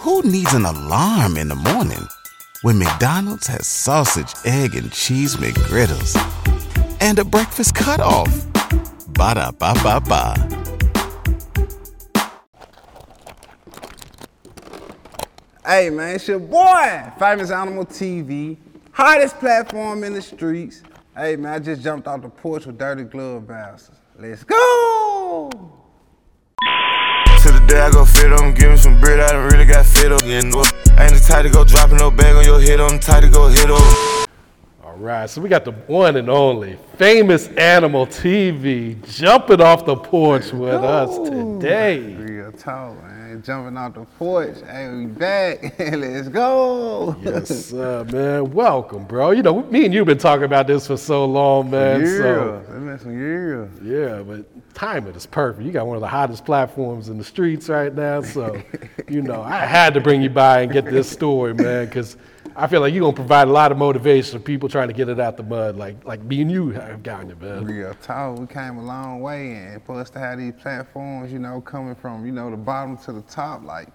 Who needs an alarm in the morning when McDonald's has sausage, egg, and cheese McGriddles and a breakfast cutoff? Ba da ba ba ba. Hey man, it's your boy, Famous Animal TV, hottest platform in the streets. Hey man, I just jumped off the porch with Dirty Glove Bastards. Let's go! To the day I go fit on, give me some bread, I done really got fit on. Yeah, no, I ain't the type to go dropping no bag on your head, I'm the type to go hit on. All right, so we got the one and only famous animal TV jumping off the porch with us today. Real talk, man. Jumping off the porch. Hey, we back. Let's go. Yes, sir, man. Welcome, bro. You know, me and you've been talking about this for so long, man. yeah, So, it's been some years. yeah, but timing is perfect. You got one of the hottest platforms in the streets right now. So, you know, I had to bring you by and get this story, man, because I feel like you're going to provide a lot of motivation for people trying to get it out the mud, like like me and you have gotten it, man. Real talk. We came a long way, and for us to have these platforms, you know, coming from you know the bottom to the top, like.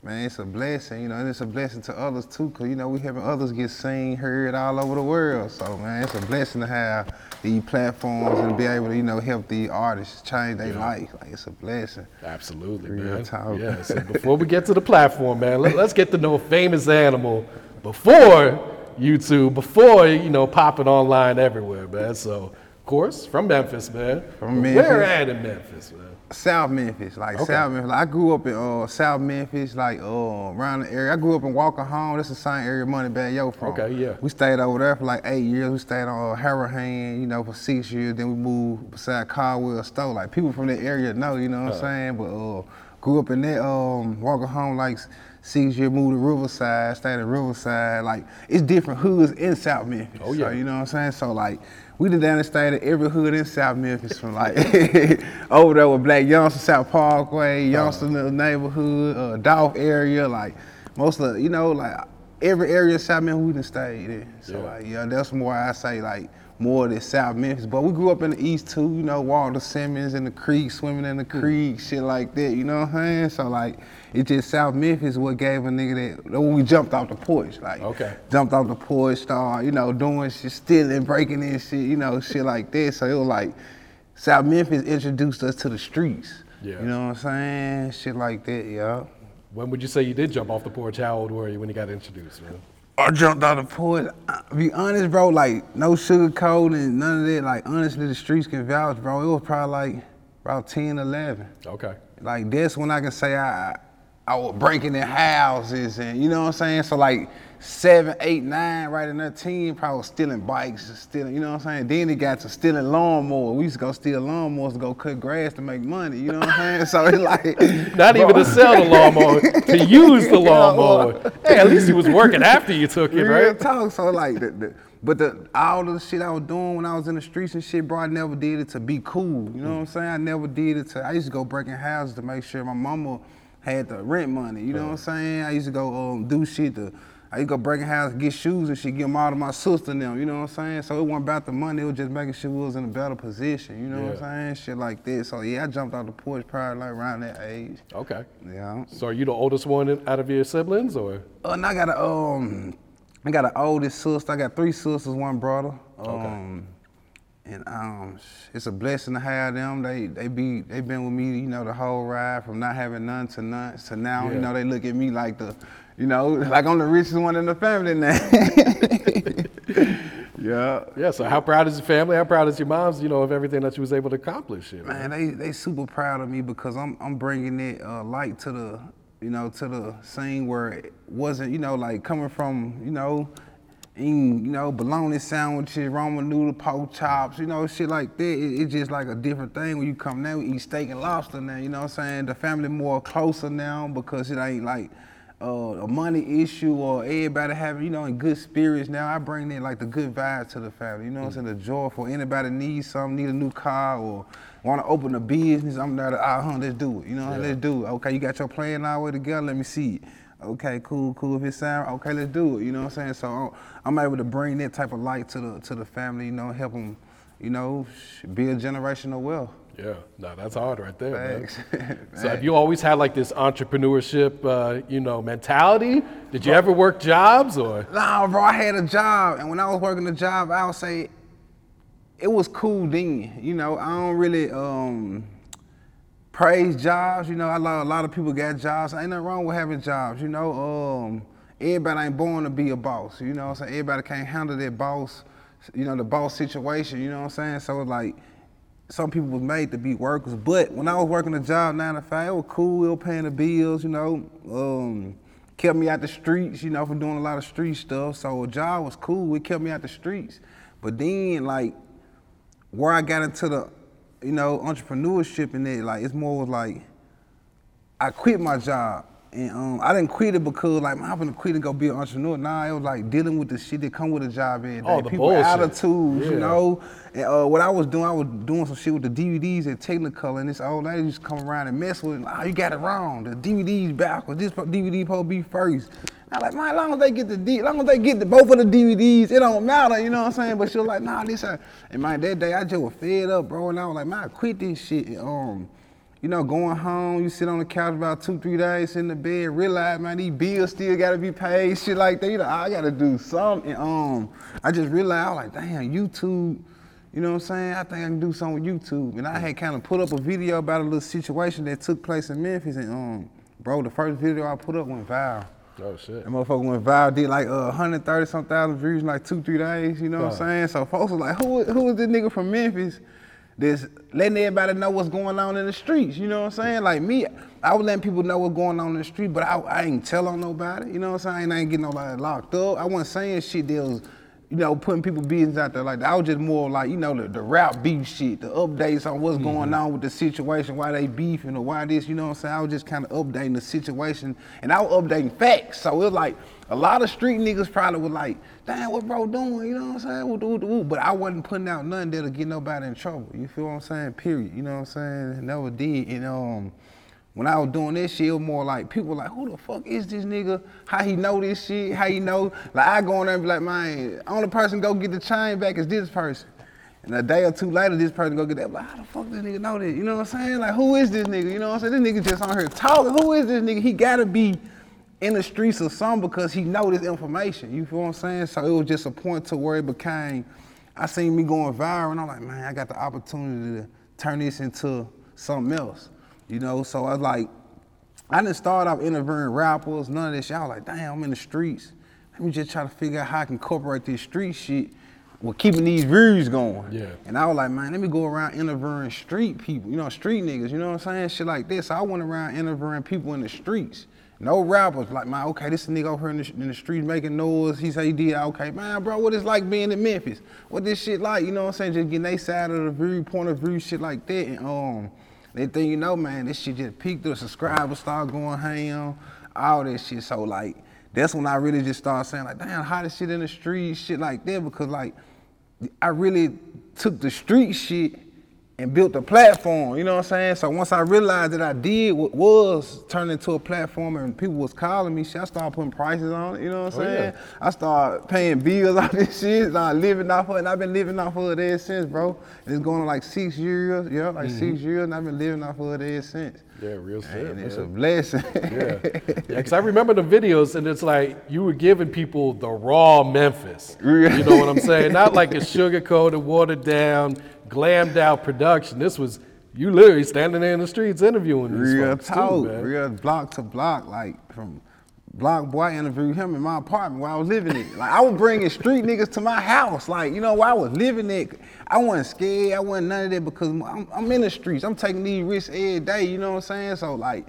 Man, it's a blessing, you know, and it's a blessing to others too, cause you know we having others get seen, heard all over the world. So man, it's a blessing to have these platforms and be able to, you know, help the artists change their life. Like it's a blessing. Absolutely, Real man. talk. Yeah. So before we get to the platform, man, let, us get to know a famous animal before YouTube, before you know popping online everywhere, man. So, of course, from Memphis, man. From Where Memphis. at in Memphis, man? South Memphis, like Okay. South Memphis. Like, I grew up in uh, South Memphis, like uh, around the area. I grew up in Walker Home. That's the same area Moneybagg Yo from. Okay, yeah. We stayed over there for like eight years. We stayed on uh, Harahan, you know, for six years. Then we moved beside Caldwell Store. Like people from that area know, you know what I'm saying? But uh, grew up in that um, Walker Home like six years. Moved to Riverside, stayed in Riverside. Like it's different hoods in South Memphis. Oh, yeah. So, you know what I'm saying? So like. We done down and stayed at every hood in South Memphis from like over there with Blac Youngsta, South Parkway, Youngsta neighborhood, uh, Dolph area, like most of the, you know, like every area of South Memphis we done stayed in. So Yeah. like, yeah, that's why I say like more of the South Memphis. But we grew up in the East too, you know, Walter Simmons in the creek, swimming in the creek, shit like that, you know what I'm saying? So like, it just South Memphis what gave a nigga that, when we jumped off the porch, like, Okay. jumped off the porch, started, you know, doing shit, stealing, breaking in shit, you know, shit like that. So it was like, South Memphis introduced us to the streets. Yeah. You know what I'm saying? Shit like that, yeah. When would you say you did jump off the porch? How old were you when you got introduced, man? I jumped out the porch. I- Be honest, bro, like no sugar coat and none of that. Like honestly, the streets can vouch, bro. It was probably like about 10, 11. Okay. Like that's when I can say I I was breaking in houses and you know what I'm saying. So like seven, eight, nine, right in that ten, probably stealing bikes, stealing. You know what I'm saying. Then it got to stealing lawnmowers. We used to go steal lawnmowers to go cut grass to make money. You know what I'm saying. So it's like Not even to sell the lawnmower, to use the lawnmower. Hey, at least he was working after you took it, Real right? talk. So like, the, the, but the all of the shit I was doing when I was in the streets and shit, bro, I never did it to be cool. You know mm. what I'm saying? I never did it to. I used to go breaking houses to make sure my mama had the rent money. You know what I'm saying? I used to go um, do shit to. I used to go breaking house, get shoes and shit, give them all to my sister and them. You know what I'm saying? So it wasn't about the money. It was just making sure we was in a better position. You know what I'm saying? Shit like that. So yeah, I jumped out the porch probably like around that age. Okay. Yeah. So are you the oldest one out of your siblings, or? Uh, and I got a um, I got an oldest sister. I got three sisters, one brother. Um, Okay. And um, it's a blessing to have them. They they be they been with me, you know, the whole ride from not having none to none to now. Yeah. You know, they look at me like the, you know, like I'm the richest one in the family now. yeah. Yeah. So how proud is your family? How proud is your moms? You know of everything that you was able to accomplish. You know? Man, they they super proud of me because I'm I'm bringing it uh, light to the you know to the scene where it wasn't you know like coming from you know eating you know bologna sandwiches, ramen noodle, pork chops, you know shit like that. It, it's just like a different thing when you come now. We eat steak and lobster now. You know what I'm saying? The family more closer now because it ain't like. Uh, a money issue or everybody having, you know, in good spirits now. I bring in like the good vibes to the family, you know what I'm saying? The joy for anybody needs something, need a new car or want to open a business. I'm there to, ah, huh, let's do it. You know, let's do it. Okay, you got your plan all the way together. Let me see it. Okay, cool, cool. If it sound okay, let's do it. You know what I'm saying? So I'm- I'm able to bring that type of light to the to the family. You know, help them, you know, be a generational wealth. Yeah, no, that's hard right there, man. So have you always had like this entrepreneurship, uh, you know, mentality? Did you ever work jobs or? Nah, bro, I had a job, and when I was working the job, I would say it was cool then. You know, I don't really um, praise jobs. You know, I know a lot of people got jobs. Ain't nothing wrong with having jobs. You know, um, everybody ain't born to be a boss. You know what I'm saying? Everybody can't handle their boss. You know, the boss situation. You know what I'm saying? So like some people was made to be workers. But when I was working a job nine to five, it was cool. It was paying the bills, you know. Um, kept me out the streets, you know, from doing a lot of street stuff. So a job was cool. It kept me out the streets. But then, like, where I got into the, you know, entrepreneurship and it, like, it's more like, I quit my job. And um, I didn't quit it because like I'm gonna quit and go be an entrepreneur. Nah, it was like dealing with the shit that come with a job every day. Oh, the People bullshit. attitudes, Yeah. you know. And uh, what I was doing, I was doing some shit with the DVDs at Technicolor, and this old lady to come around and mess with. it. Oh, you got it wrong. The DVD's backwards. This DVD supposed to be first. I'm like, man, as long as they get the D, as long as they get the, both of the DVDs, it don't matter. You know what I'm saying? But she was like, nah, this. uh," And man, that day I just was fed up, bro. And I was like, man, I quit this shit. And, um, you know, going home, you sit on the couch about two, three days, in the bed, realize, man, these bills still gotta be paid, shit like that. You know, I gotta do something. And, um, I just realized, I was like, damn, YouTube, you know what I'm saying? I think I can do something with YouTube. And I had kind of put up a video about a little situation that took place in Memphis. And, um, bro, the first video I put up went viral. Oh shit. That motherfucker went viral, did like uh, 130 some thousand views in like two, three days, you know what I'm saying? So folks was like, who, who is this nigga from Memphis that's letting everybody know what's going on in the streets, you know what I'm saying? Like me, I was letting people know what's going on in the street, but I, I ain't tell on nobody, you know what I'm saying? I ain't getting nobody locked up. I wasn't saying shit that was, you know, putting people business out there like that. I was just more like, you know, the, the rap beef shit, the updates on what's going on with the situation, why they beefing or why this, you know what I'm saying? I was just kind of updating the situation and I was updating facts. So it was like a lot of street niggas probably were like, damn, what bro doing? You know what I'm saying? Woo, woo, woo. But I wasn't putting out nothing that'll get nobody in trouble. You feel what I'm saying? Period. You know what I'm saying? Never did. And um, when I was doing this shit, it was more like people like, who the fuck is this nigga? How he know this shit? How he know? Like I go in there and be like, man, only person go get the chain back is this person. And a day or two later, this person go get that. Like, how the fuck this nigga know this? You know what I'm saying? Like, who is this nigga? You know what I'm saying? This nigga just on here talking. Who is this nigga? He gotta be in the streets or something because he know this information. You feel what I'm saying? So it was just a point to where it became, I seen me going viral and I'm like, man, I got the opportunity to turn this into something else. You know, so I was like, I didn't start off interviewing rappers, none of this shit. I was like, damn, I'm in the streets. Let me just try to figure out how I can incorporate this street shit with keeping these views going. Yeah. And I was like, man, let me go around interviewing street people, you know, street niggas, you know what I'm saying? Shit like this. So I went around interviewing people in the streets. No rappers, like, man, okay, this nigga over here in the, in the streets making noise. He say he did, okay, man, bro, what it's like being in Memphis? What this shit like, you know what I'm saying? Just getting they side of the view, point of view, shit like that. And um, next thing you know, man, this shit just peaked. The subscribers start going ham, all this shit. So like, that's when I really just started saying like, damn, this shit in the streets, shit like that, because like, I really took the street shit and built a platform, you know what I'm saying? So once I realized that I did what was turn into a platform and people was calling me, shit, I started putting prices on it, you know what I'm Oh, saying? yeah. I started paying bills on this shit, started living off of it, and I've been living off of it ever since, bro. And it's going on like six years, yeah, like Mm-hmm. six years, and I've been living off of it ever since. Yeah, real shit. And it's a blessing. Yeah, yeah. Because I remember the videos, and it's like you were giving people the raw Memphis. You know what I'm saying? Not like a sugar coated, watered down, glammed out production. This was you literally standing there in the streets interviewing these Real folks talk, too, man. real block to block, like from block boy interviewed him in my apartment where I was living in. Like I was bringing street niggas to my house, like you know where I was living it. I wasn't scared, I wasn't none of that because I'm, I'm in the streets. I'm taking these risks every day. You know what I'm saying? So like.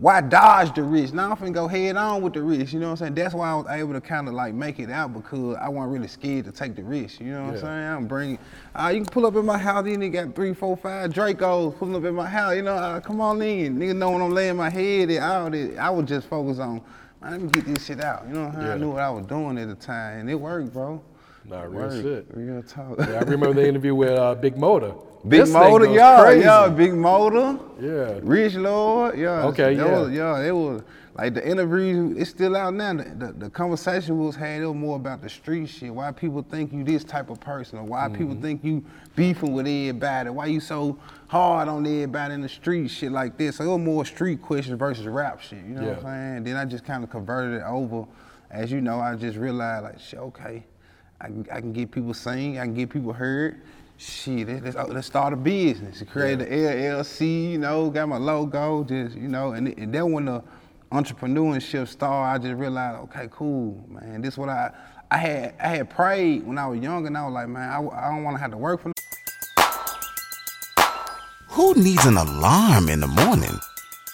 Why dodge the risk? Now I'm finna go head on with the risk, you know what I'm saying? That's why I was able to kind of like make it out because I wasn't really scared to take the risk, you know what Yeah. I'm saying? I'm bringing, uh, you can pull up in my house, these niggas got three, four, five Dracos pulling up in my house, you know, uh, come on in. Nigga know when I'm laying my head and all that. I was just focused on, man, let me get this shit out. You know what I'm saying? Yeah. I knew what I was doing at the time and it worked, bro. Nah, real Word, shit. Real talk. Yeah, I remember the interview with uh, Big Motor. Big This motor, y'all, crazy. yeah, big motor. Yeah. Rich Lord, yeah. Okay, yeah. Was, yeah, it was like the interview. It's still out now. The, the, the conversation was had. It was more about the street shit. Why people think you this type of person, or why people Mm-hmm. think you beefing with everybody. Why you so hard on everybody in the street, shit like this. So it was more street questions versus rap shit. You know what I'm saying? Then I just kind of converted it over. As you know, I just realized like, shit, okay, I can, I can get people sing, I can get people heard. Shit, let's, oh, let's start a business. Create the LLC, you know, got my logo, just, you know, and, and then when the entrepreneurship started, I just realized, okay, cool, man, this is what I, I had, I had prayed when I was young and I was like, man, I, I don't want to have to work for Who needs an alarm in the morning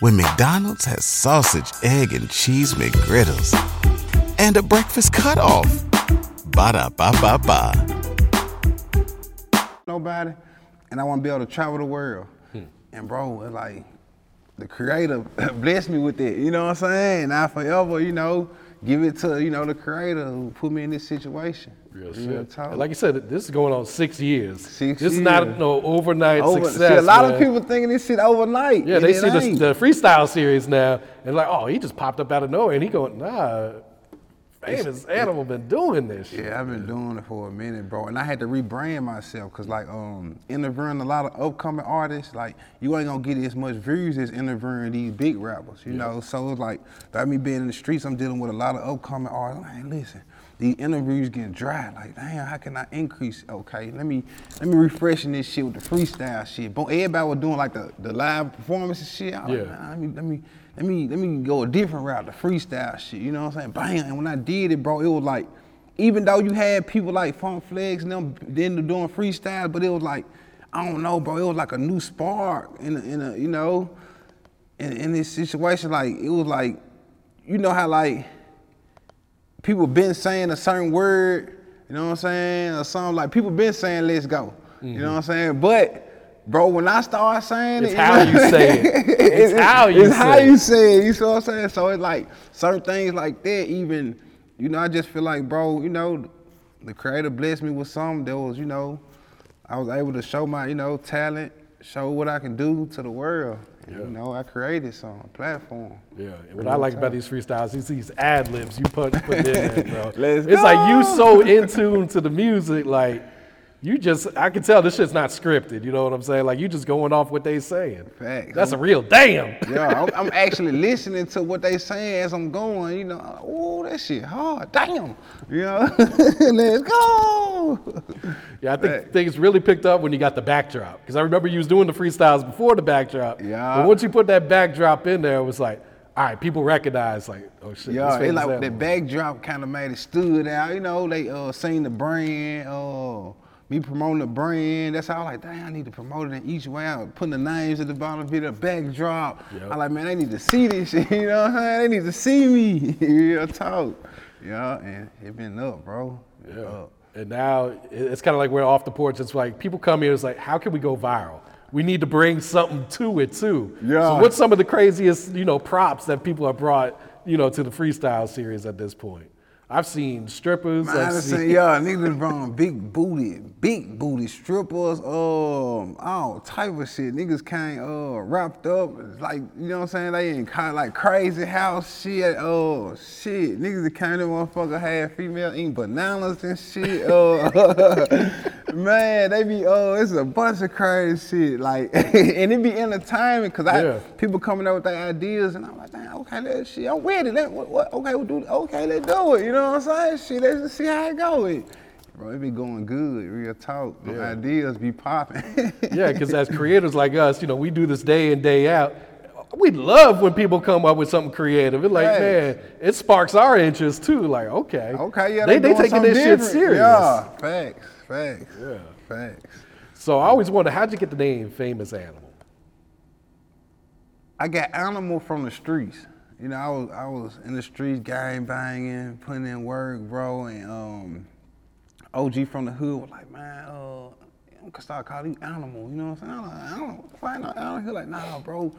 when McDonald's has sausage, egg, and cheese McGriddles and a breakfast cutoff? Ba da ba ba ba. nobody, and I want to be able to travel the world. Hmm. And bro, it's like the creator blessed me with it. You know what I'm saying? And I forever, you know, give it to you know the creator who put me in this situation. Real shit. Like you said, this is going on six years. Six this is not no overnight Over- success. see, a lot man. of people thinking this shit overnight. Yeah, they see the, the freestyle series now and like, oh, he just popped up out of nowhere, and he going, nah, famous animal been doing this. Shit. Yeah, I've been doing it for a minute, bro. And I had to rebrand myself because, like, um, interviewing a lot of upcoming artists, like, you ain't gonna get as much views as interviewing these big rappers, you know? So it's like, by me being in the streets, I'm dealing with a lot of upcoming artists. I'm like, listen, these interviews getting dry. Like, damn, how can I increase? Okay, let me let me refreshing this shit with the freestyle shit. But everybody was doing like the, the live performances shit. I was like, Yeah. nah, let me let me let me let me go a different route, the freestyle shit. You know what I'm saying? Bam! And when I did it, bro, it was like, even though you had people like Funk Flex and them then doing freestyle, but it was like, I don't know, bro. It was like a new spark in a, in a you know, in, in this situation. Like it was like, you know how like people been saying a certain word, you know what I'm saying, or something like people been saying let's go. You know mm-hmm. what I'm saying? But bro, when I start saying It's it, how you say it. It's how you it's how say you it. say it. You see what I'm saying? So it's like certain things like that. Even you know, I just feel like, bro, you know, the creator blessed me with something that was, you know, I was able to show my, you know, talent, show what I can do to the world. And, You know, I created some platform. Yeah, and what I like about these freestyles is these ad libs you put put in there, bro. Let's it's like you so in tune to the music, like you just I can tell this shit's not scripted. You know what I'm saying? Like you just going off what they saying. Facts. That's a real damn. Yeah, I'm, I'm actually listening to what they saying as I'm going. You know, oh, that shit hard. Damn. You know, let's go. Yeah, I think Right. things really picked up when you got the backdrop. Because I remember you was doing the freestyles before the backdrop. Yeah. But once you put that backdrop in there, it was like, all right, people recognize like, oh shit. Yeah, it like the backdrop kind of made it stood out. You know, they uh seen the brand, uh me promoting the brand. That's how I like, damn, I need to promote it in each way. I'm putting the names at the bottom of it, a backdrop. Yep. I like, man, they need to see this shit. You know what I'm saying? They need to see me. Real talk. Yeah, and it's been up, bro. It Yeah. up. And now it's kind of like we're off the porch. It's like people come here. It's like, how can we go viral? We need to bring something to it too. So Yeah. what's some of the craziest, you know, props that people have brought, you know, to the freestyle series at this point? I've seen strippers. Man, I've seen, yeah, niggas brought big booty, big booty strippers, um, all type of shit. Niggas came uh wrapped up, like, you know what I'm saying? They in kind of like crazy house shit. Oh shit. Niggas that came to motherfucker had female eating bananas and shit. Uh, man, they be oh, it's a bunch of crazy shit. Like and it be entertainment cause I Yeah. people coming up with their ideas, and I'm like, damn, okay, let's shit, I'm with it. Let, what, what, okay, we'll do, okay, let's do it. You know what I'm saying? Shit, let's just see how it go. It, bro, it be going good. Real talk. The Yeah. ideas be popping. yeah, because as creators like us, you know, we do this day in day out. We love when people come up with something creative. It's like, Right. man, it sparks our interest too. Like, okay, okay, yeah, they they taking this shit serious. Yeah, facts, facts. Yeah. facts. So I always wonder, how'd you get the name Famous Animal? I got animal from the streets. You know, I was I was in the streets, gang banging, putting in work, bro, and um, OG from the hood was like, man, uh, you can start calling you animal. You know what I'm saying? I'm like, I don't no animal. He like, nah, bro.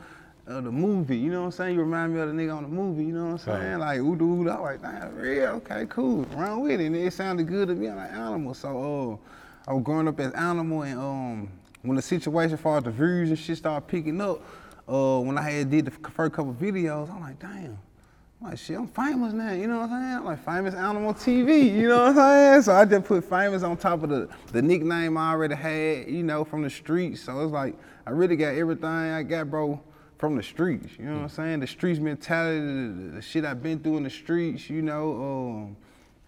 of the movie. You know what I'm saying? You remind me of the nigga on the movie. You know what I'm saying? Like ooh doo ooh. I'm like, nah, real. Okay, cool. Run with it. And it sounded good to me. I'm like animal. So uh, I was growing up as animal, and um, when the situation for the views and shit started picking up, uh, when I had did the first couple videos, I'm like, damn. I'm like, shit, I'm famous now, you know what I'm saying? I'm like famous animal TV, you know what I'm saying? So I just put famous on top of the, the nickname I already had, you know, from the streets. So it's like, I really got everything I got, bro, from the streets, you know what I'm saying? The streets mentality, the, the shit I've been through in the streets, you know, um,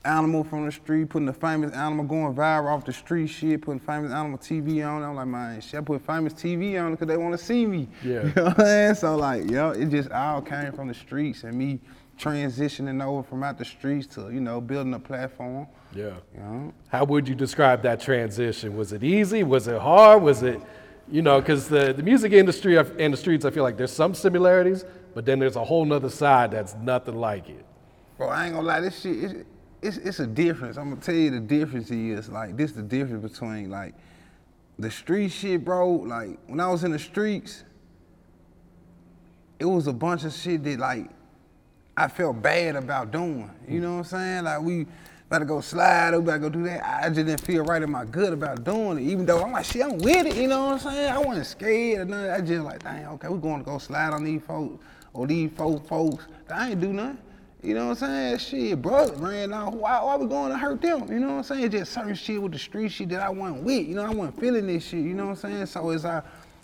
animal from the street, putting the famous animal going viral off the street shit, putting famous animal TV on. I'm like, man, shit, I put famous TV on because they want to see me. Yeah. You know what I'm saying? So like, yo, it just all came from the streets and me transitioning over from out the streets to, you know, building a platform. Yeah. You know? How would you describe that transition? Was it easy? Was it hard? Was it, you know, because the, the music industry and the streets, I feel like there's some similarities, but then there's a whole nother side that's nothing like it. Bro, I ain't gonna lie, this shit, it's, it's, a difference. I'm gonna tell you the difference is, like, this the difference between, like, the street shit, bro. Like, when I was in the streets, it was a bunch of shit that, like, I felt bad about doing. You hmm. know what I'm saying? Like, we better go slide, we better go do that. I just didn't feel right in my gut about doing it, even though I'm like, shit, I'm with it, you know what I'm saying? I wasn't scared or nothing. I just like, dang, okay, we going to go slide on these folks or these four folks. I ain't do nothing. You know what I'm saying? Shit, brother ran off. Why, why we going to hurt them? You know what I'm saying? Just certain shit with the street shit that I wasn't with. You know, I wasn't feeling this shit. You know what I'm saying? So it's I,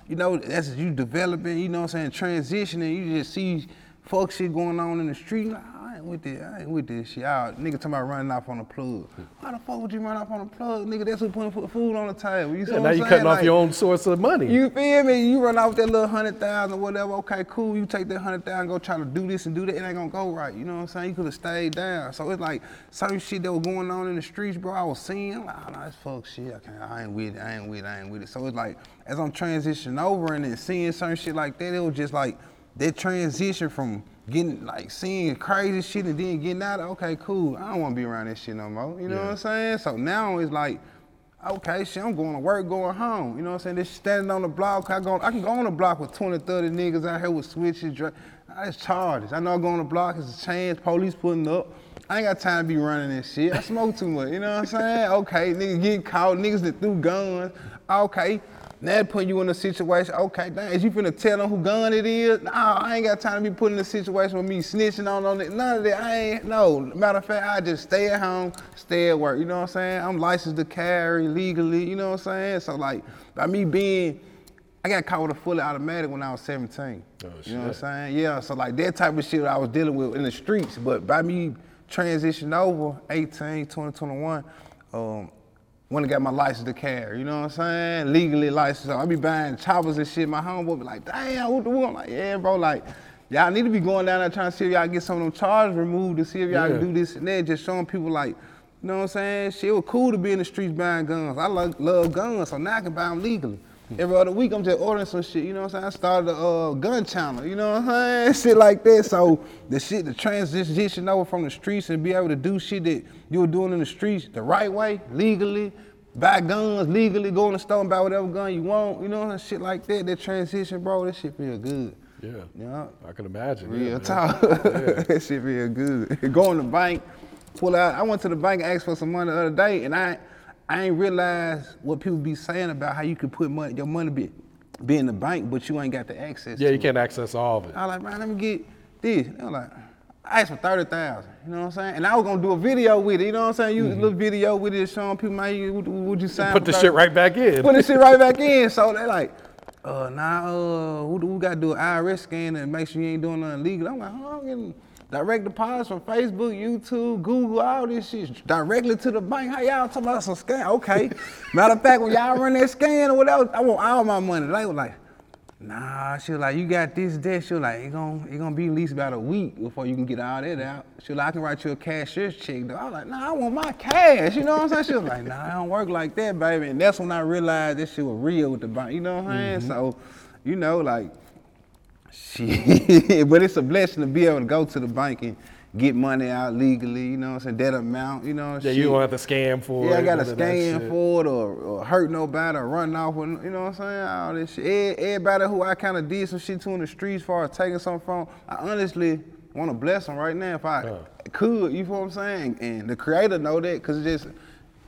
you know, as you developing, you know what I'm saying, transitioning, you just see fuck shit going on in the street. Like, ain't with this. I ain't with this shit. Y'all, nigga talking about running off on the plug. Why the fuck would you run off on the plug? Nigga, that's who putting food on the table. You see Yeah, what now saying? cutting off your own source of money. you feel me? You run off that little hundred thousand or whatever. Okay, cool. You take that hundred thousand, go try to do this and do that. It ain't gonna go right. You know what I'm saying? You could have stayed down. So it's like certain shit that was going on in the streets, bro. I was seeing. I'm like, ah, oh, no, that's fuck shit. I can't. I ain't with it. I ain't with it. I ain't with it. So it's like as I'm transitioning over and then seeing certain shit like that, it was just like that transition from getting like seeing crazy shit and then getting out of okay, cool. I don't want to be around this shit no more. You know what I'm saying? So now it's like. Okay, shit, I'm going to work, going home. You know what I'm saying? This standing on the block, I, go, I can go on the block with 20, 30 niggas out here with switches. Dra- ah, That's charges. I know I go on the block, it's a chance, police putting up. I ain't got time to be running this shit. I smoke too much, you know what I'm saying? Okay, niggas getting caught, niggas that threw guns. Okay, now they putting you in a situation, okay, damn, is you finna tell them who gun it is? Nah, I ain't got time to be put in a situation with me snitching on on it. None of that, I ain't, no. Matter of fact, I just stay at home, stay at work, you know what I'm saying? I'm licensed to carry legally, you know what I'm saying? So like, by me being, I got caught with a fully automatic when I was 17. Oh, you know what I'm saying? Yeah, so like that type of shit I was dealing with in the streets, but by me transitioning over 18, 20, 21, um, when I got my license to carry, you know what I'm saying? Legally licensed. I be buying choppers and shit. My homeboy be like, damn, what the what? I'm like, yeah, bro, like, y'all need to be going down there trying to see if y'all get some of them charges removed to see if y'all Yeah. can do this and that, just showing people like, you know what I'm saying? Shit, it was cool to be in the streets buying guns. I love, love guns, so now I can buy them legally. Every other week, I'm just ordering some shit, you know what I'm saying? I started a uh, gun channel, you know what I'm saying? Shit like that. So the shit, the transition over from the streets and be able to do shit that you were doing in the streets the right way, legally, buy guns legally, go in the store and buy whatever gun you want, you know what I'm saying? Shit like that, that transition, bro, that shit feel good. Yeah. Yeah. I can imagine. yeah, Real man. talk. that shit feel good. Go in the bank, pull out. I went to the bank and asked for some money the other day, and I I ain't realize what people be saying about how you can put money, your money be, be in the bank, but you ain't got the access. Yeah, you it. can't access all of it. I was like, man, let me get this. They was like, I asked for thirty thousand. You know what I'm saying? And I was gonna do a video with it. You know what I'm saying? Use a little video with it, showing people, man, you, would, would you sign? Mm-hmm. Put the 30? shit right back in. Put the shit right back in. So they like, uh, nah, uh, we, we gotta do an IRS scan and make sure you ain't doing nothing illegal. I'm like, oh, I'm getting direct deposits from Facebook, YouTube, Google, all this shit directly to the bank. How y'all talking about some scam? Okay. Matter of fact, when y'all run that scan or whatever, I want all my money. They was like, Nah, she was like, you got this, that. She was like, it gonna, it gonna be at least about a week before you can get all that out. She was like, I can write you a cashier's check. Though. I was like, nah, I want my cash. You know what I'm saying? She was like, nah, I don't work like that, baby. And that's when I realized this shit was real with the bank. You know what I'm saying? Mm-hmm. So, you know, like, shit. but it's a blessing to be able to go to the bank and get money out legally, you know what I'm saying? That amount, you know. Yeah, shit. you don't have to scam for Yeah, it. I none of that stand shit. for it or, or hurt nobody or run off with, you know what I'm saying? All this shit. Everybody who I kind of did some shit to in the streets for taking something from, I honestly want to bless them right now if I could, you feel what I'm saying? And the creator know that because it's just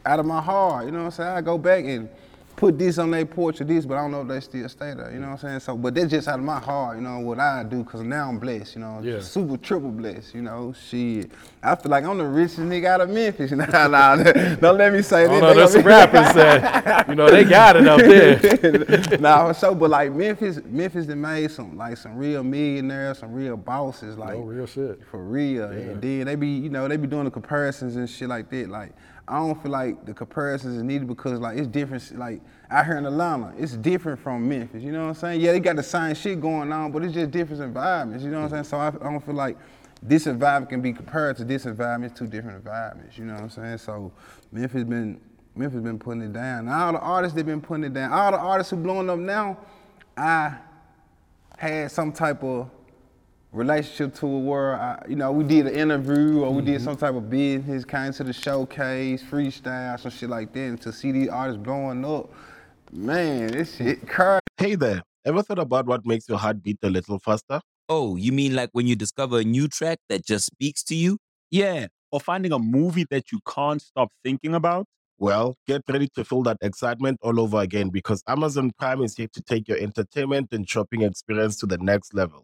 out of my heart, you know what I'm saying? I go back and put this on their porch or this, but I don't know if they still stay there, you know what I'm saying? So, but that's just out of my heart, you know, what I do because now I'm blessed, you know, Yeah. super triple blessed, you know, shit. I feel like I'm the richest nigga out of Memphis. Nah, nah, don't let me say that. They there's some rappers that, you know, they got it up there. nah, sure, but like Memphis, Memphis done made some like some real millionaires, some real bosses, like Oh, real shit. for real. And then they be, you know, they be doing the comparisons and shit like that. Like I don't feel like the comparisons is needed because like it's different. Like out here in Atlanta, it's different from Memphis. You know what I'm saying? Yeah, they got the same shit going on, but it's just different environments. You know what I'm saying? So I, I don't feel like this environment can be compared to this environment. It's two different environments. You know what I'm saying? So Memphis been Memphis been putting it down. All the artists they've been putting it down. All the artists who blowing up now, I had some type of relationship to it where I, you know, we did an interview or we did mm-hmm. some type of business, came to the showcase, freestyle, some shit like that, and to see these artists blowing up, man, this shit crazy. Hey there, ever thought about what makes your heart beat a little faster? Oh, you mean like when you discover a new track that just speaks to you? Yeah, or finding a movie that you can't stop thinking about. Well, get ready to feel that excitement all over again because Amazon Prime is here to take your entertainment and shopping experience to the next level.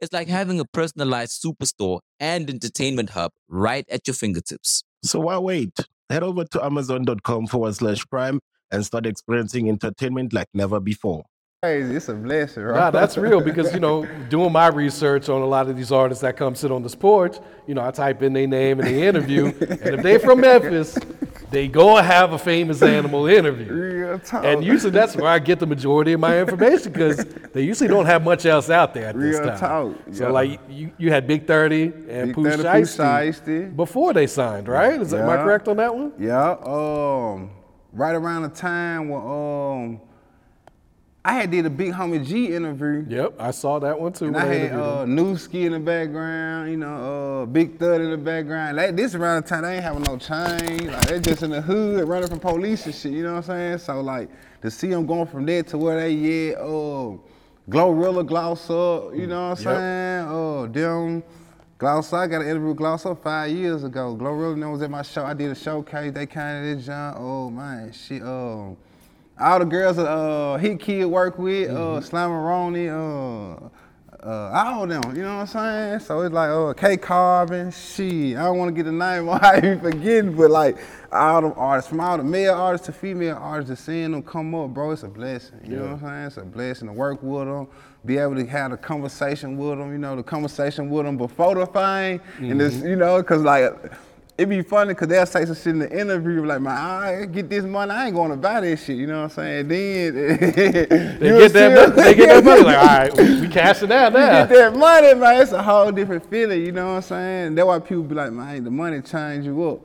It's like having a personalized superstore and entertainment hub right at your fingertips. So why wait? Head over to amazon.com forward slash prime and start experiencing entertainment like never before. Crazy, it's a blessing, right? Nah, that's real because you know, doing my research on a lot of these artists that come sit on this porch, you know, I type in their name and the interview, and if they're from Memphis, they go and have a famous animal interview. And usually that's where I get the majority of my information because they usually don't have much else out there at this Real time. talk, So yeah. like you, you had Big Thirty and Big Pooh Shiesty before they signed, right? Is that, am I correct on that one? Yeah, um, right around the time when um, I had did a Big Homie G interview. Yep, I saw that one too. And I had uh. Newski in the background, you know, uh, Big Thud in the background. Like, this around the time they ain't having no chain. Like they just in the hood running from police and shit. You know what I'm saying? So like to see them going from there to where they at, uh, Glorilla Gloss up. You know what I'm Yep. saying? Uh, them. Gloss, I got an interview with Gloss up five years ago. Glorilla knows at my show. I did a showcase. They kind of did John. Oh man, shit. Um, all the girls that uh, Hitkidd work with, uh, Slimeroni, uh, uh, all of them, you know what I'm saying? So it's like, uh, K Carbon, shit, I don't want to get the name on I even forgetting, but like, all them artists, from all the male artists to female artists, to seeing them come up, bro, it's a blessing, you know what I'm saying? It's a blessing to work with them, be able to have a conversation with them, you know, the conversation with them before the thing, and this, you know, cause like, it be funny because they'll say some shit in the interview like, man, I get this money, I ain't going to buy this shit, you know what I'm saying? Then They get that money. They get that money. Like, all right, we, we cashing out You get that money, man, it's a whole different feeling, you know what I'm saying? That's why people be like, man, the money change you up.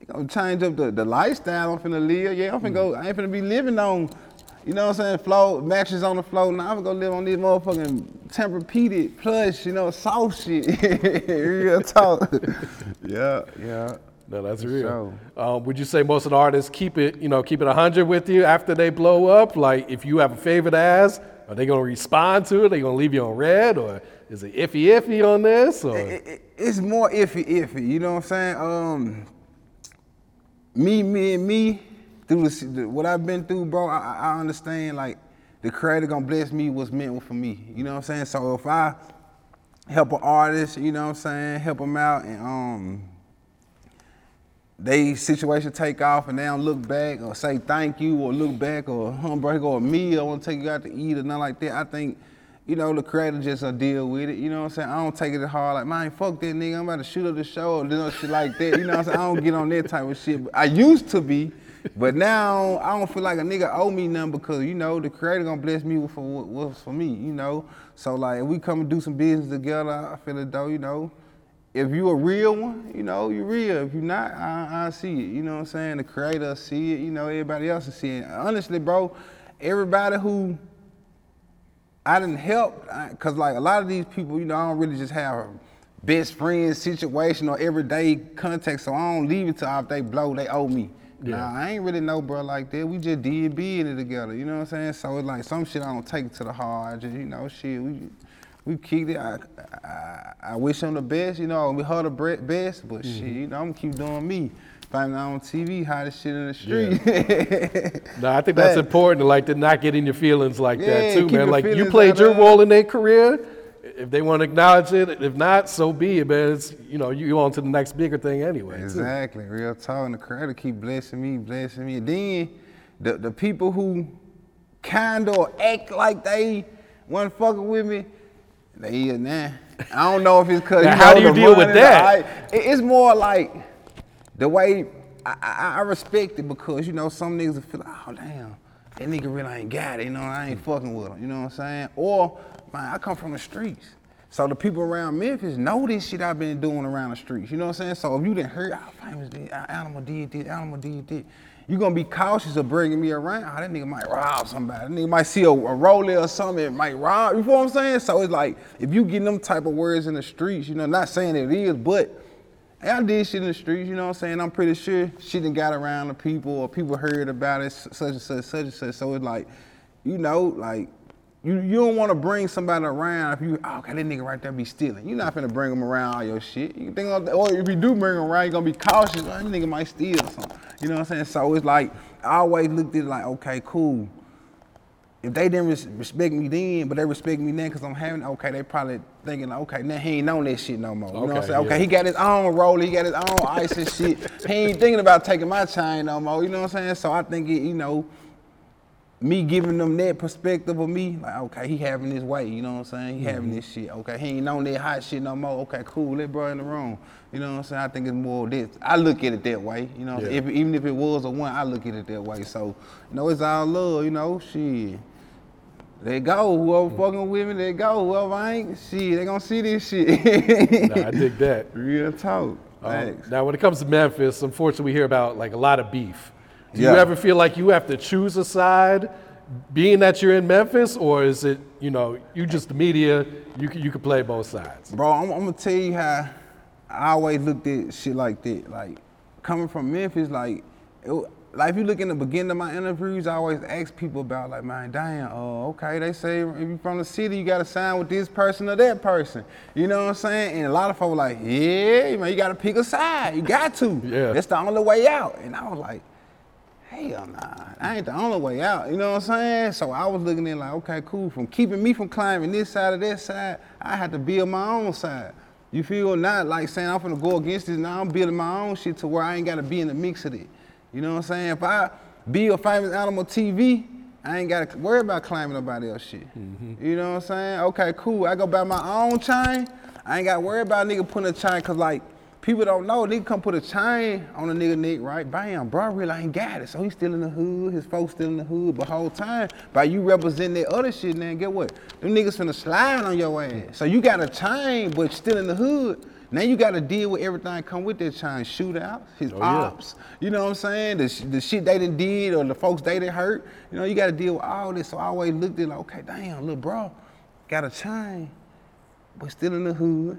You gonna change up the, the lifestyle I'm finna live. Yeah, I'm finna go, I ain't finna be living on, you know what I'm saying, floor, mattress on the floor. Now I'm gonna live on this motherfucking Tempur-Pedic plush, you know, soft shit. Real talk. yeah, yeah. No, that's For real. Um, would you say most of the artists keep it, you know, keep it hundred with you after they blow up? Like, if you have a favorite ass, are they gonna respond to it? Are they gonna leave you on red, or is it iffy iffy on this? Or it- it- it's more iffy, iffy. You know what I'm saying? Um, me, me, and me, through the, what I've been through, bro. I, I understand like the creator gonna bless me what's meant for me. You know what I'm saying? So if I help an artist, you know what I'm saying, help them out, and um, they situation take off and they don't look back or say thank you or look back or humbug or me, I want to take you out to eat or nothing like that. I think you know, the creator just uh, deal with it. You know what I'm saying? I don't take it hard. Like, man, fuck that nigga. I'm about to shoot up the show or shit like that. You know what I'm saying? I don't get on that type of shit. But I used to be, but now I don't feel like a nigga owe me nothing because you know the creator gonna bless me with for what- what's for me. You know, so like if we come and do some business together, I feel it though. You know, if you a real one, you know, you real. If you not, I, I see it. You know what I'm saying? The creator see it, you know, everybody else is seeing it. Honestly, bro, everybody who I didn't help, cause like a lot of these people, you know, I don't really just have best friend situation or everyday contact, so I don't leave it till after they blow, they owe me. Yeah. Nah, I ain't really know bro like that. We just did in it together, you know what I'm saying? So it's like some shit I don't take to the heart. I just, you know, shit, we we kicked it. I, I, I wish him the best, you know, we her the best, but mm-hmm. shit, you know, I'm gonna keep doing me. If I'm not on TV, hottest shit in the street. No, I think that's important to like to not get in your feelings like that too, man. Like you played your role in their career. If they want to acknowledge it, if not, so be it, man. It's, you know, you go on to the next bigger thing anyway. too. Exactly, real talk. And the creator keep blessing me, blessing me. And then the the people who kind of act like they wasn't fucking with me, they here now. I don't know if it's cause Now, how do you deal with that? It's more like the way I, I, I respect it because you know some niggas will feel like, oh damn, that nigga really ain't got it. You know, I ain't fucking with him. You know what I'm saying? Or man, I come from the streets. So the people around Memphis know this shit I've been doing around the streets. You know what I'm saying? So if you didn't hear, oh, famous did, ah, Animal did this, Animal did this, you gonna be cautious of bringing me around. Oh, that nigga might rob somebody. That nigga might see a, a roller or something, it might rob. You know what I'm saying? So it's like, if you getting them type of words in the streets, you know, not saying it is, but I did shit in the streets, you know what I'm saying? I'm pretty sure shit done got around the people or people heard about it, such and such, such and such. So it's like, you know, like, you, you don't want to bring somebody around if you, oh, okay, that nigga right there be stealing. You're not finna bring him around all your shit. You think, of- or if you do bring him around, you're gonna be cautious. Oh, that nigga might steal or something. You know what I'm saying? So it's like, I always looked at it like, okay, cool if they didn't res- respect me then, but they respect me now because I'm having, okay, they probably thinking, okay, now he ain't on that shit no more. You know what I'm Okay, saying? Okay, yeah. he got his own roller, he got his own ice and shit. He ain't thinking about taking my chain no more. You know what I'm saying? So I think it, you know, me giving them that perspective of me, like, okay, he having his way, you know what I'm saying? He having this shit. Okay, he ain't on that hot shit no more. Okay, cool, that bro in the room. You know what I'm saying? I think it's more this. I look at it that way, you know. Yeah. If, even if it was a one, I look at it that way. So, you know, it's all love, you know, shit. Let go. Whoever fucking with me, let go. Whoever ain't, shit, they gonna see this shit. Nah, I dig that. Real talk. Um, now, when it comes to Memphis, unfortunately, we hear about like a lot of beef. Do Yeah. you ever feel like you have to choose a side, being that you're in Memphis, or is it you know you just the media, you can, you can play both sides? Bro, I'm, I'm gonna tell you how I always looked at shit like that. Like coming from Memphis, like it, like if you look in the beginning of my interviews, I always ask people about like, man, damn, uh, okay, they say if you from the city, you gotta sign with this person or that person. You know what I'm saying? And a lot of folks like, yeah, man, you gotta pick a side. You got to. Yeah. That's the only way out. And I was like, hell nah, I ain't the only way out. You know what I'm saying? So I was looking at it like, okay, cool. From keeping me from climbing this side or that side, I had to build my own side. You feel not like saying I'm gonna go against this. Now I'm building my own shit to where I ain't gotta be in the mix of it. You know what I'm saying? If I be a famous animal TV, I ain't gotta worry about climbing nobody else shit. Mm-hmm. You know what I'm saying? Okay, cool. I go buy my own chain. I ain't gotta worry about nigga putting a chain, cause like people don't know. Nigga come put a chain on a nigga neck, right? Bam, bro, really ain't got it. So he's still in the hood. His folks still in the hood. But whole time, by you representing that other shit, then get what? Them niggas finna slide on your ass. So you got a chain, but still in the hood. Now you got to deal with everything come with that chain. Shootouts, his Oh, yeah. You know what I'm saying? The, sh- the shit they done did or the folks they done hurt. You know, you got to deal with all this. So I always looked at it like, okay, damn, little bro, got a chain, but still in the hood.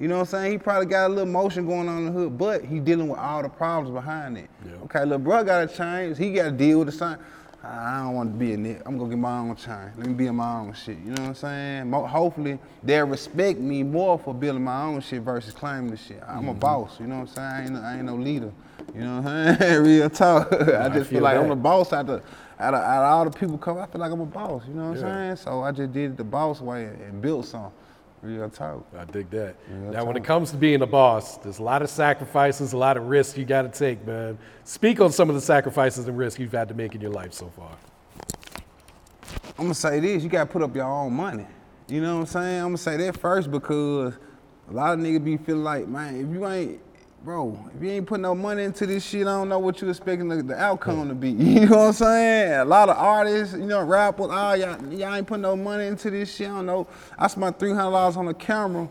You know what I'm saying? He probably got a little motion going on in the hood, but he dealing with all the problems behind it. Yeah. Okay, little bro got to change. He got to deal with the sign. I don't want to be in it. I'm gonna get my own chain. Let me be in my own shit. You know what I'm saying? Mo- hopefully they'll respect me more for building my own shit versus claiming the shit. I'm Mm-hmm. a boss. You know what I'm saying? I ain't, no- I ain't no leader. You know what I'm saying? Real talk. I I just feel feel like I'm that. the boss out of, out of out of all the people come. I feel like I'm a boss. You know what I'm Yeah. saying? So I just did it the boss way and, and built some. Real talk. I dig that. Yeah, now, when it comes to being a boss, there's a lot of sacrifices, a lot of risks you got to take, man. Speak on some of the sacrifices and risks you've had to make in your life so far. I'm gonna say this: you gotta put up your own money. You know what I'm saying? I'm gonna say that first because a lot of niggas be feeling like, man, if you ain't, bro, if you ain't putting no money into this shit, I don't know what you expecting the, the outcome to be. You know what I'm saying? A lot of artists, you know, rappers, oh y'all, y'all ain't putting no money into this shit. I don't know. I spent three hundred dollars on a camera.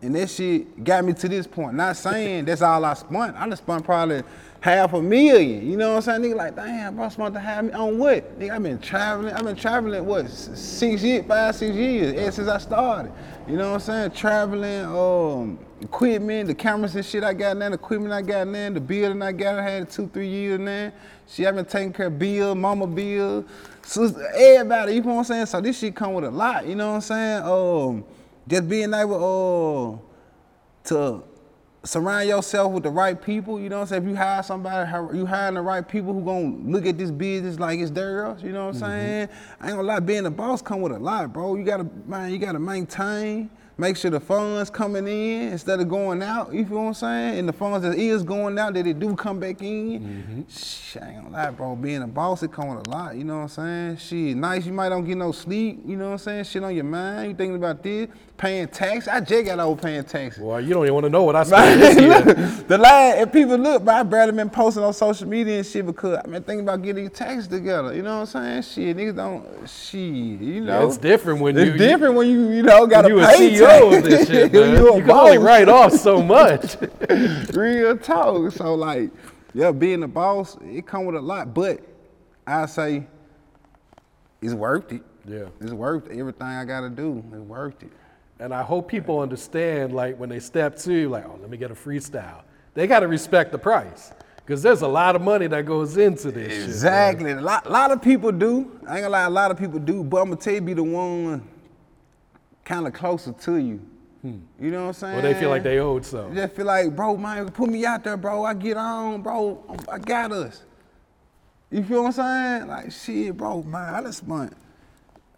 And that shit got me to this point. Not saying that's all I spent. I just spent probably half a million. You know what I'm saying? Nigga like, damn, bro, spent to have me on what? Nigga, I've been traveling. I've been traveling what six years, five, six years ever since I started. You know what I'm saying? Traveling, um, equipment, the cameras and shit I got now, the equipment I got now, the building I got, I had two, three years now. She have been taking care of Bill, Mama Bill, sister, everybody. You know what I'm saying? So this shit come with a lot. You know what I'm saying? Um, just being able uh, to surround yourself with the right people, you know what I'm saying? If you hire somebody, you hiring the right people who gonna look at this business like it's theirs, you know what I'm mm-hmm. saying? I ain't gonna lie, being a boss come with a lot, bro. You gotta, man, you gotta maintain, make sure the funds coming in instead of going out, you feel what I'm saying? And the funds that is going out, that it do come back in. Mm-hmm. Shit, I ain't gonna lie, bro. Being a boss, it come with a lot, you know what I'm saying? Shit, nice, you might don't get no sleep, you know what I'm saying? Shit on your mind, you thinking about this, paying tax. I just got over paying taxes. Boy, you don't even want to know what I spent this year. the last, if people look, but I barely been posting on social media and shit because I've been thinking about getting these taxes together. You know what I'm saying? Shit, niggas don't, shit, you know. it's different when It's you- different when you, you know, got you to a pay CEO of this shit, man. you a You can only write off so much. Real talk. So like, yeah, being a boss, it come with a lot, but I say it's worth it. Yeah. It's worth everything I gotta do. It's worth it. And I hope people understand, like when they step to, like, oh, let me get a freestyle. They got to respect the price because there's a lot of money that goes into this. shit. Exactly. a lot, lot of people do. I ain't gonna lie, a lot of people do, but I'm gonna tell you, be the one kind of closer to you. Hmm. You know what I'm saying? Or they feel like they owed something. Just feel like, bro, man, put me out there, bro. I get on, bro. I got us. You feel what I'm saying? Like, shit, bro, man, I just spent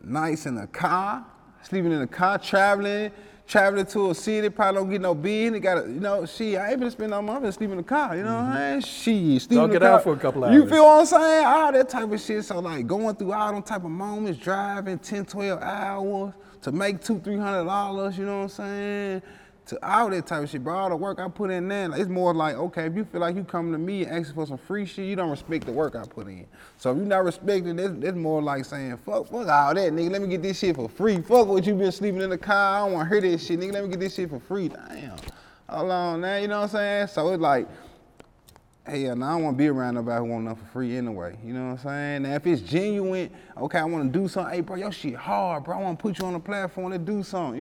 nights in a car, sleeping in the car, traveling, traveling to a city, probably don't get no bid. They got, you know, she, I ain't been spending no money, been sleeping in the car. You know what I'm saying? Mm-hmm. Shit, sleeping Talk in it the out for a couple hours. You feel what I'm saying? All that type of shit. So like going through all them type of moments, driving 10, 12 hours to make two, three hundred dollars, you know what I'm saying? To all that type of shit, bro. All the work I put in there, it's more like, okay, if you feel like you come to me and asking for some free shit, you don't respect the work I put in. So if you not respecting, that's, that's more like saying, fuck, fuck all that, nigga. Let me get this shit for free. Fuck what you been sleeping in the car. I don't want to hear this shit, nigga. Let me get this shit for free. Damn. Hold on now, you know what I'm saying? So it's like, Hey, now I don't want to be around nobody who want nothing for free anyway. You know what I'm saying? Now, if it's genuine, okay, I want to do something. Hey, bro, your shit hard, bro. I want to put you on the platform to do something.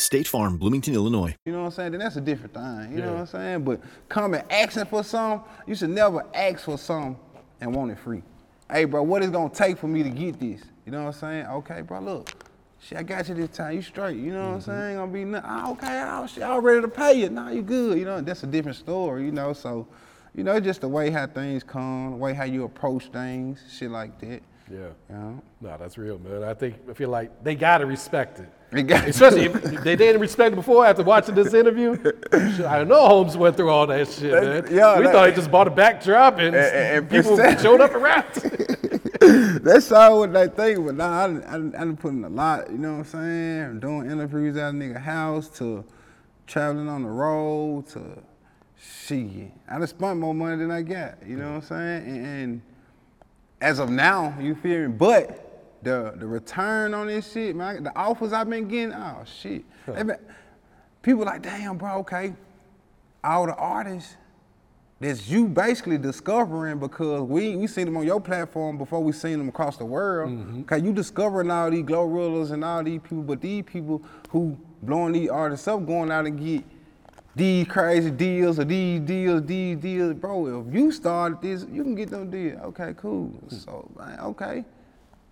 State Farm, Bloomington, Illinois. You know what I'm saying? Then that's a different thing. You know what I'm saying? But coming asking for something, you should never ask for something and want it free. Hey, bro, what is gonna take for me to get this? You know what I'm saying? Okay, bro, look. Shit, I got you this time. You straight. You know what I'm saying? Ain't gonna be nothing. Ah, okay, oh, shit, I'm ready to pay you. Nah, you good. You know, that's a different story, you know. So, you know, it's just the way how things come, the way how you approach things, shit like that. Yeah. You know? No, that's real, man. I think I feel like they gotta respect it. Especially if they didn't respect it before after watching this interview. Shit, I know Holmes went through all that shit, man. yeah, we that- thought he just bought a backdrop and, and- and people percent- showed up and rapped. That's all what they think, but nah, I I, I done put in a lot, you know what I'm saying? Doing interviews at a nigga house to traveling on the road to shit. I done spent more money than I got, you know what I'm saying? And, and as of now, you feel me? But the the return on this shit, man, the offers I've been getting, oh shit. Been- people like, damn, bro, okay. All the artists that's you basically discovering because we we seen them on your platform before we seen them across the world. Mm-hmm. Okay, you discovering all these Glorillas and all these people, but these people who blowing these artists up, going out and get these crazy deals or these deals, these deals, bro. If you started this, you can get them deals. Okay, cool. Hmm. So man, okay.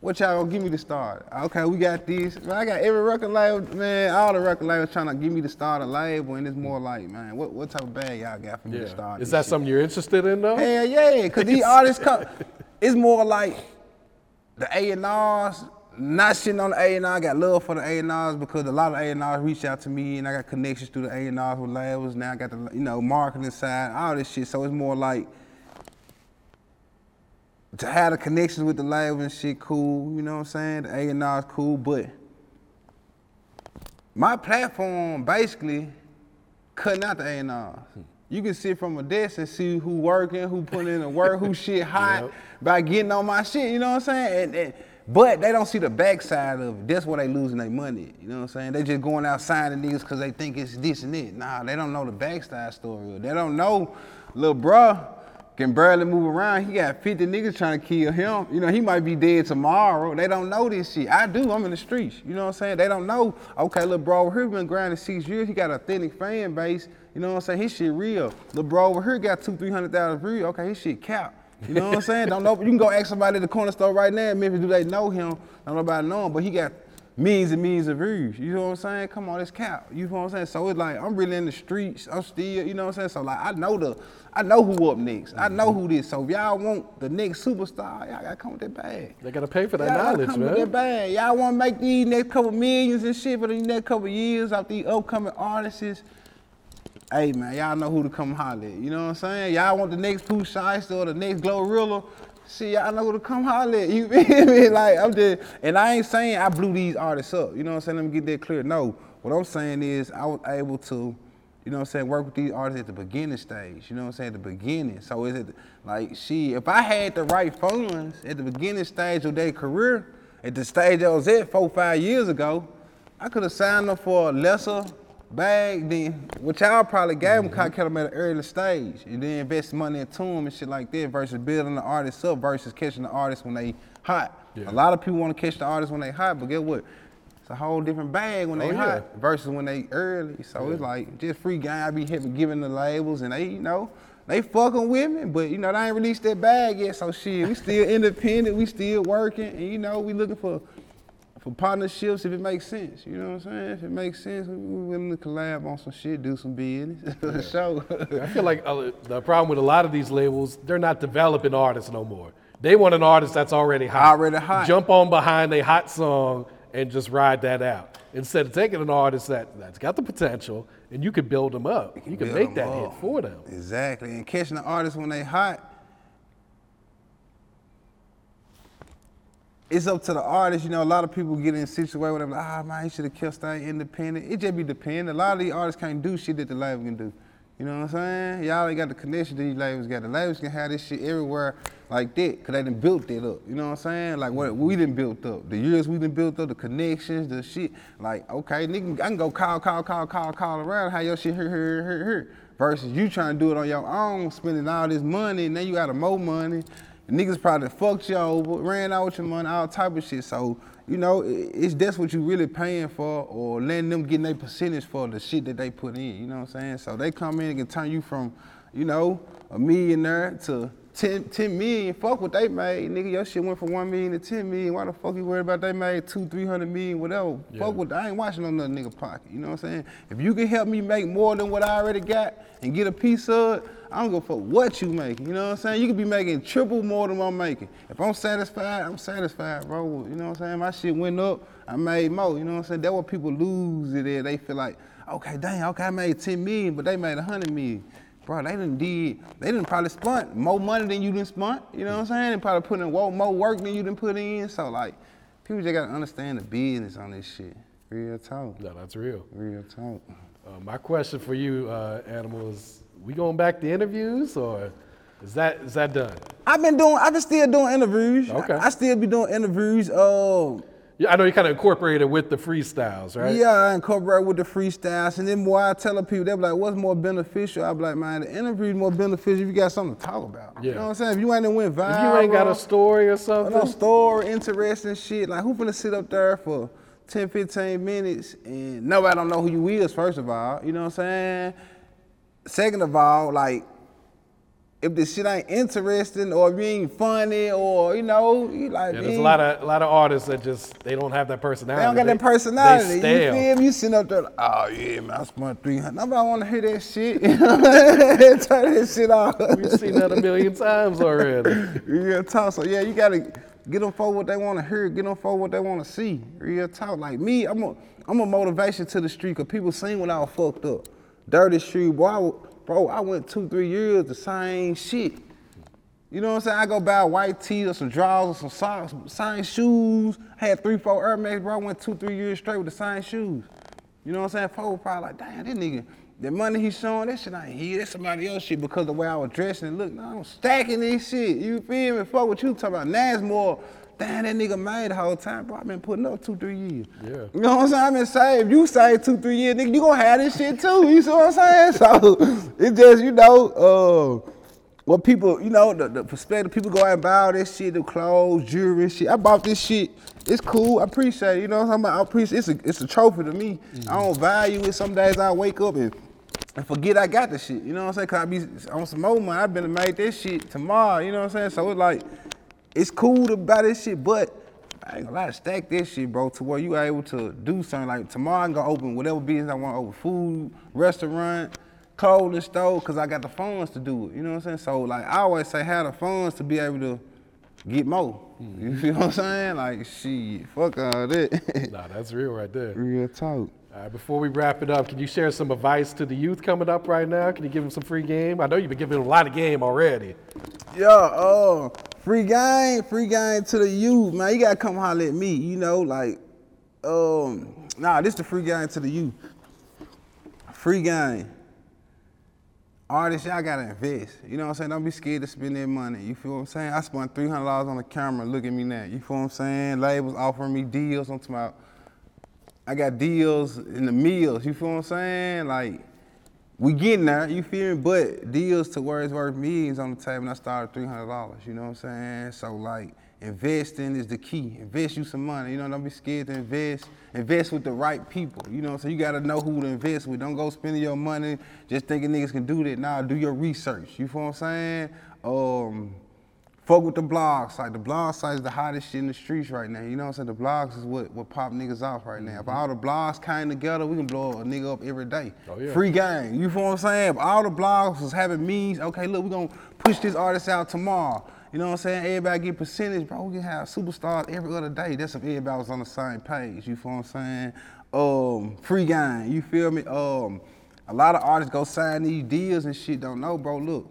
What y'all gonna give me the start? Okay, we got this. Man, I got every record label, man. All the record labels trying to give me the start of label, and it's more like, man, what, what type of bag y'all got for me to start? Is that shit? something you're interested in though? Hell yeah, cause these artists come. It's more like the A and R's. Not shitting on the A and R. I got love for the A and R's because a lot of A and R's reach out to me, and I got connections through the A and R's with labels. Now I got the you know marketing side, all this shit. So it's more like to have the connections with the label and shit. Cool, you know what I'm saying? The A and R's cool, but my platform basically cutting out the A and R's. You can sit from a desk and see who working, who putting in the work, who shit hot by getting on my shit. You know what I'm saying? And, and but they don't see the backside of it. That's where they losing their money. You know what I'm saying? They just going out signing niggas because they think it's this and that. Nah, they don't know the backside story. They don't know, little bruh can barely move around. He got 50 niggas trying to kill him. You know, he might be dead tomorrow. They don't know this shit. I do. I'm in the streets. You know what I'm saying? They don't know. Okay, little bro over here been grinding six years. He got a authentic fan base. You know what I'm saying? His shit real. Little bro over here got two, three hundred thousand views. Okay, his shit cap. You know what I'm saying? Don't know. You can go ask somebody at the corner store right now Memphis, do they know him? Don't nobody know him, but he got millions and millions of views. You know what I'm saying? Come on, it's cap. You know what I'm saying? So it's like I'm really in the streets. I'm still, you know what I'm saying? So like I know the, I know who up next. I know who this. So if y'all want the next superstar, y'all gotta come with that bag. They gotta pay for that Y'all knowledge, come with that bag. Y'all want to make these next couple millions and shit for the next couple years off these upcoming artists. Hey man, y'all know who to come holler at. You know what I'm saying? Y'all want the next Pooh Shiesty or the next Glorilla. See, y'all know to come holler at. You feel me? Like I'm just, and I ain't saying I blew these artists up. You know what I'm saying? Let me get that clear. No, what I'm saying is I was able to, you know what I'm saying, work with these artists at the beginning stage. You know what I'm saying? At the beginning. So is it like, she, if I had the right funds at the beginning stage of their career, at the stage I was at four, five years ago, I could have signed them for a lesser bag then what y'all probably gave them I kept them at an early stage. And then invest money into them and shit like that versus building the artist up versus catching the artist when they hot. A lot of people want to catch the artist when they hot, but get what? It's a whole different bag when they Oh, hot yeah. versus when they early. So it's like just free game. I be giving the labels and they, you know, they fucking with me, but you know, they ain't released that bag yet. So shit, we still independent, we still working, and you know, we looking for for partnerships if it makes sense. You know what I'm saying? If it makes sense, we we willing to collab on some shit, do some business. For sure. I feel like uh, the problem with a lot of these labels, they're not developing artists no more. They want an artist that's already hot. Already hot. Jump on behind a hot song and just ride that out. Instead of taking an artist that, that's got the potential and you can build them up. You can build make 'em that up. hit for them. Exactly. And catching the artists when they hot, it's up to the artist. You know, a lot of people get in a situation where they're like, ah, man, he should have kept staying independent. It just be dependent. A lot of these artists can't do shit that the label can do. You know what I'm saying? Y'all ain't got the connection these labels got. The labels can have this shit everywhere like that, cause they done built it up. You know what I'm saying? Like what we done built up. The years we done built up, the connections, the shit. Like, okay, nigga, I can go call, call, call, call, call around how your shit here, here, here, here. Versus you trying to do it on your own, spending all this money, and then you got more money. Niggas probably fucked you over, ran out with your money, all type of shit. So, you know, it's that's what you really paying for or letting them get their percentage for the shit that they put in. You know what I'm saying? So they come in and can turn you from, you know, a millionaire to 10, 10 million. Fuck what they made. Nigga, your shit went from 1 million to 10 million. Why the fuck you worried about they made two, 300 million, whatever? Fuck what, I ain't watching on another nigga pocket. You know what I'm saying? If you can help me make more than what I already got and get a piece of it, I don't give a fuck what you making. You know what I'm saying? You could be making triple more than what I'm making. If I'm satisfied, I'm satisfied, bro. You know what I'm saying? My shit went up, I made more. You know what I'm saying? That's what people lose it at. They feel like, okay, dang, okay, I made 10 million, but they made 100 million. Bro, they didn't did, they didn't probably spent more money than you done spent. You know what I'm saying? They probably put in more work than you done put in. So like, people just gotta understand the business on this shit. Real talk. No, that's real. Real talk. Uh, my question for you, uh, Animal, is we going back to interviews or is that is that done? I've been doing, I've been still doing interviews. Okay. I, I still be doing interviews. Uh, Yeah, I know you kind of incorporated with the freestyles, right? Yeah, I incorporate with the freestyles, and then more I tell people, they be like, "What's more beneficial?" I be like, "Man, the interview's more beneficial if you got something to talk about." Yeah. You know what I'm saying? If you ain't went viral, If you ain't got a story or something. no story, interesting shit, like who finna sit up there for 10, 15 minutes and nobody don't know who you is? First of all, you know what I'm saying. Second of all, like if the shit ain't interesting or if ain't funny or you know, you like Yeah, there's a eh. lot of a lot of artists that just they don't have that personality. they don't got that They personality. You feel me? You sitting up there like, oh yeah, man, I spent three hundred. Nobody wanna hear that shit. Turn that shit off. We've seen that a million times already. Real talk. So yeah, you gotta get them for what they want to hear. Get them for what they want to see. Real talk. Like me, I'm a I'm a motivation to the street. Cause people seen when I was fucked up. Dirty street, boy. I, bro, I went two three years the same shit. You know what I'm saying? I go buy a white tee or some drawers or some socks, same shoes. I had three, four Air Max, bro. I went two, three years straight with the same shoes. You know what I'm saying? Folk were probably like, damn, this nigga, the money he's showing, that shit ain't here. That's somebody else shit because the way I was dressing and look. No, I'm stacking this shit. You feel me? Fuck what you talking about. Now it's more, damn, that nigga made the whole time. Bro, i been putting up two, three years. Yeah. You know what I'm saying? I've been saved. You saved two, three years, nigga, you gonna have this shit too. You see what I'm saying? So it's just, you know, uh, what people, you know, the, the perspective people go out and buy all this shit, the clothes, jewelry, shit. I bought this shit. It's cool. I appreciate it. You know what I'm about? I appreciate it's a it's a trophy to me. I don't value it. Some days I wake up and, and forget I got the shit. You know what I'm saying? Cause I be on some more money. I've been to make this shit tomorrow. You know what I'm saying? So it's like, it's cool to buy this shit, but I ain't gonna lie, stack this shit, bro, to where you able to do something. Like tomorrow I'm gonna open whatever business I want to open, food, restaurant, clothing store, cause I got the funds to do it. You know what I'm saying? So like I always say, have the funds to be able to get more. You feel what I'm saying? Like shit, fuck all that. Nah, that's real right there. Real talk. All right, before we wrap it up, can you share some advice to the youth coming up right now? Can you give them some free game? I know you've been giving them a lot of game already. Yeah, uh, free game, free game to the youth, man. You gotta come holler at me, you know, like, um, nah, this the free game to the youth. Free game. Artists, y'all gotta invest. You know what I'm saying? Don't be scared to spend that money. You feel what I'm saying? I spent three hundred dollars on the camera. Look at me now. You feel what I'm saying? Labels offering me deals. I'm talking about. I got deals in the meals. You feel what I'm saying? Like, we getting there, you feel me? But deals to where it's worth millions on the table, and I started three hundred dollars. You know what I'm saying? So like, investing is the key. Invest you some money. You know, don't be scared to invest. Invest with the right people. You know saying? You gotta know who to invest with. Don't go spending your money just thinking niggas can do that. Nah, do your research. You feel what I'm saying? Um, Fuck with the blog site. The blog site is the hottest shit in the streets right now. You know what I'm saying? The blogs is what, what pop niggas off right now. If all the blogs came together, we can blow a nigga up every day. Oh, yeah. Free game. You feel what I'm saying? If all the blogs was having means, okay, look, we're gonna push this artist out tomorrow. You know what I'm saying? Everybody get percentage, bro. We can have superstars every other day. That's if everybody was on the same page. You feel what I'm saying? Um, free game. You feel me? Um, a lot of artists go sign these deals and shit. Don't know, bro. Look,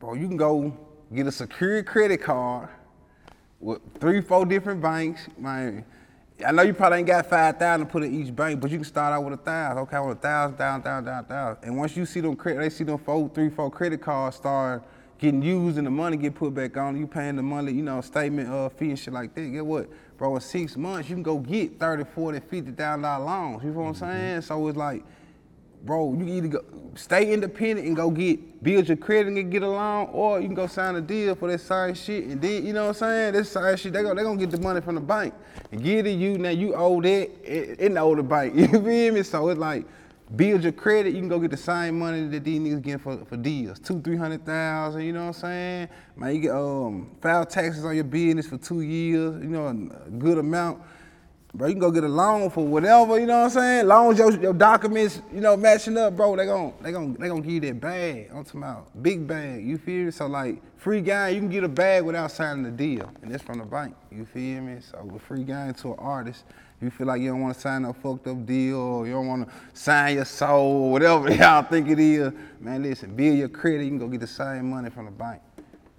bro, you can go get a secured credit card with three, four different banks. Man, I know you probably ain't got five thousand to put in each bank, but you can start out with a thousand. Okay, with a thousand, thousand, thousand, thousand, thousand. And once you see them credit, they see them four, three, four credit cards start getting used and the money get put back on. You paying the money, you know, statement uh, fee and shit like that. Get what, bro? In six months, you can go get 30, 40, 50 thousand dollar loans. You know what I'm saying? So it's like bro, you either go, stay independent and go get build your credit and get a loan, or you can go sign a deal for that same shit, and then you know what I'm saying? This same shit, they go, they gonna get the money from the bank and give it to you. Now you owe that in the bank. You feel me? So it's like build your credit. You can go get the same money that these niggas getting for, for deals, two, three hundred thousand. You know what I'm saying? Man, you get um file taxes on your business for two years. You know, a good amount. Bro, you can go get a loan for whatever, you know what I'm saying? Long as your, your documents, you know, matching up, bro, they gon' they gon' they gon' give you that bag. I'm talking about big bag, you feel me? So like free game, you can get a bag without signing the deal. And that's from the bank. You feel me? So with free game to an artist, if you feel like you don't want to sign a fucked up deal or you don't want to sign your soul or whatever y'all think it is, man, listen, build your credit, you can go get the same money from the bank.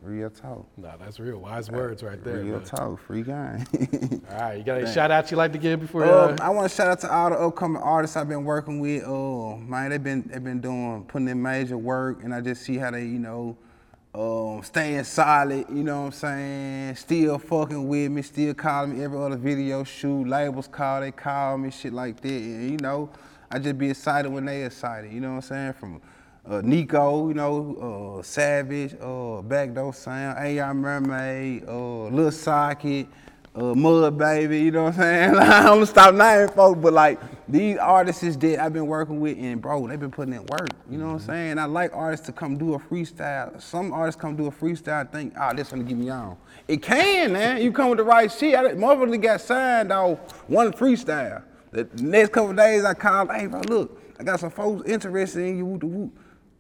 Real talk. Nah, that's real. Wise words right there. Real man. talk, free guy. All right, you got any Thanks. shout outs you like to give before? Uh, Um, I want to shout out to all the upcoming artists I've been working with. Oh man, they've been they've been doing putting in major work, and I just see how they you know um, staying solid. You know what I'm saying? Still fucking with me, still calling me every other video shoot. Labels call, they call me shit like that, and you know I just be excited when they excited. You know what I'm saying? From uh, Nico, you know, uh, Savage, uh, Backdoor Sound, AR Mermaid, uh, Lil Socket, uh, Mud Baby, you know what I'm saying? I'm gonna stop naming folks, but like these artists is that I've been working with, and bro, they've been putting in work. You know what I'm saying? I like artists to come do a freestyle. Some artists come do a freestyle, and think, oh, this gonna get me on. It can, man. You come with the right shit. I, motherfuckers got signed off one freestyle. The next couple days, I called, hey, bro, look, I got some folks interested in you. Whoop, whoop.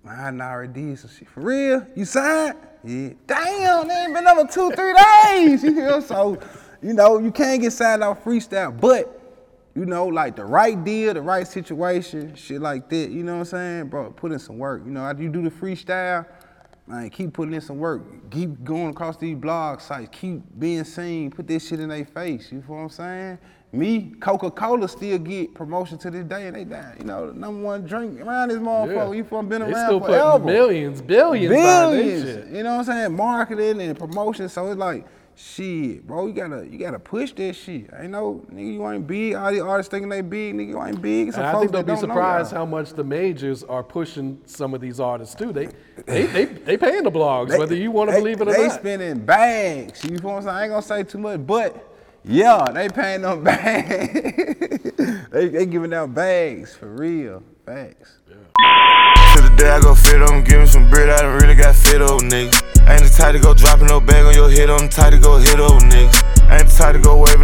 Man, I already did. For real? You signed? Yeah. Damn, they ain't been over two, three days. You feel? So, you know, you can't get signed off freestyle, but you know, like the right deal, the right situation, shit like that. You know what I'm saying, bro? Put in some work. You know, after you do the freestyle, man, keep putting in some work. Keep going across these blog sites. Keep being seen. Put this shit in their face. You feel what I'm saying? Me, Coca-Cola still get promotion to this day, and they die. You know, the number one drink around this motherfucker. You from been They around still forever. millions, billions billions. You know what I'm saying? Marketing and promotion. So it's like, shit, bro. You gotta, you gotta push that shit. Ain't no nigga, you ain't big. All these artists thinking they big, nigga, you ain't big. Some And I think they'll be know surprised how much the majors are pushing some of these artists too. They they they, they paying the blogs, whether you want to believe it or they not. They spending bags. You know what I'm saying? I ain't gonna say too much, but yeah, they paying them bags. they, they giving out bags for real. Facts. To the day I go fit give me some bread, I done really got fit oh, old niggas. Ain't the type to go dropping no bag on your head, I'm the type to go hit oh, old niggas. Ain't the type to go waving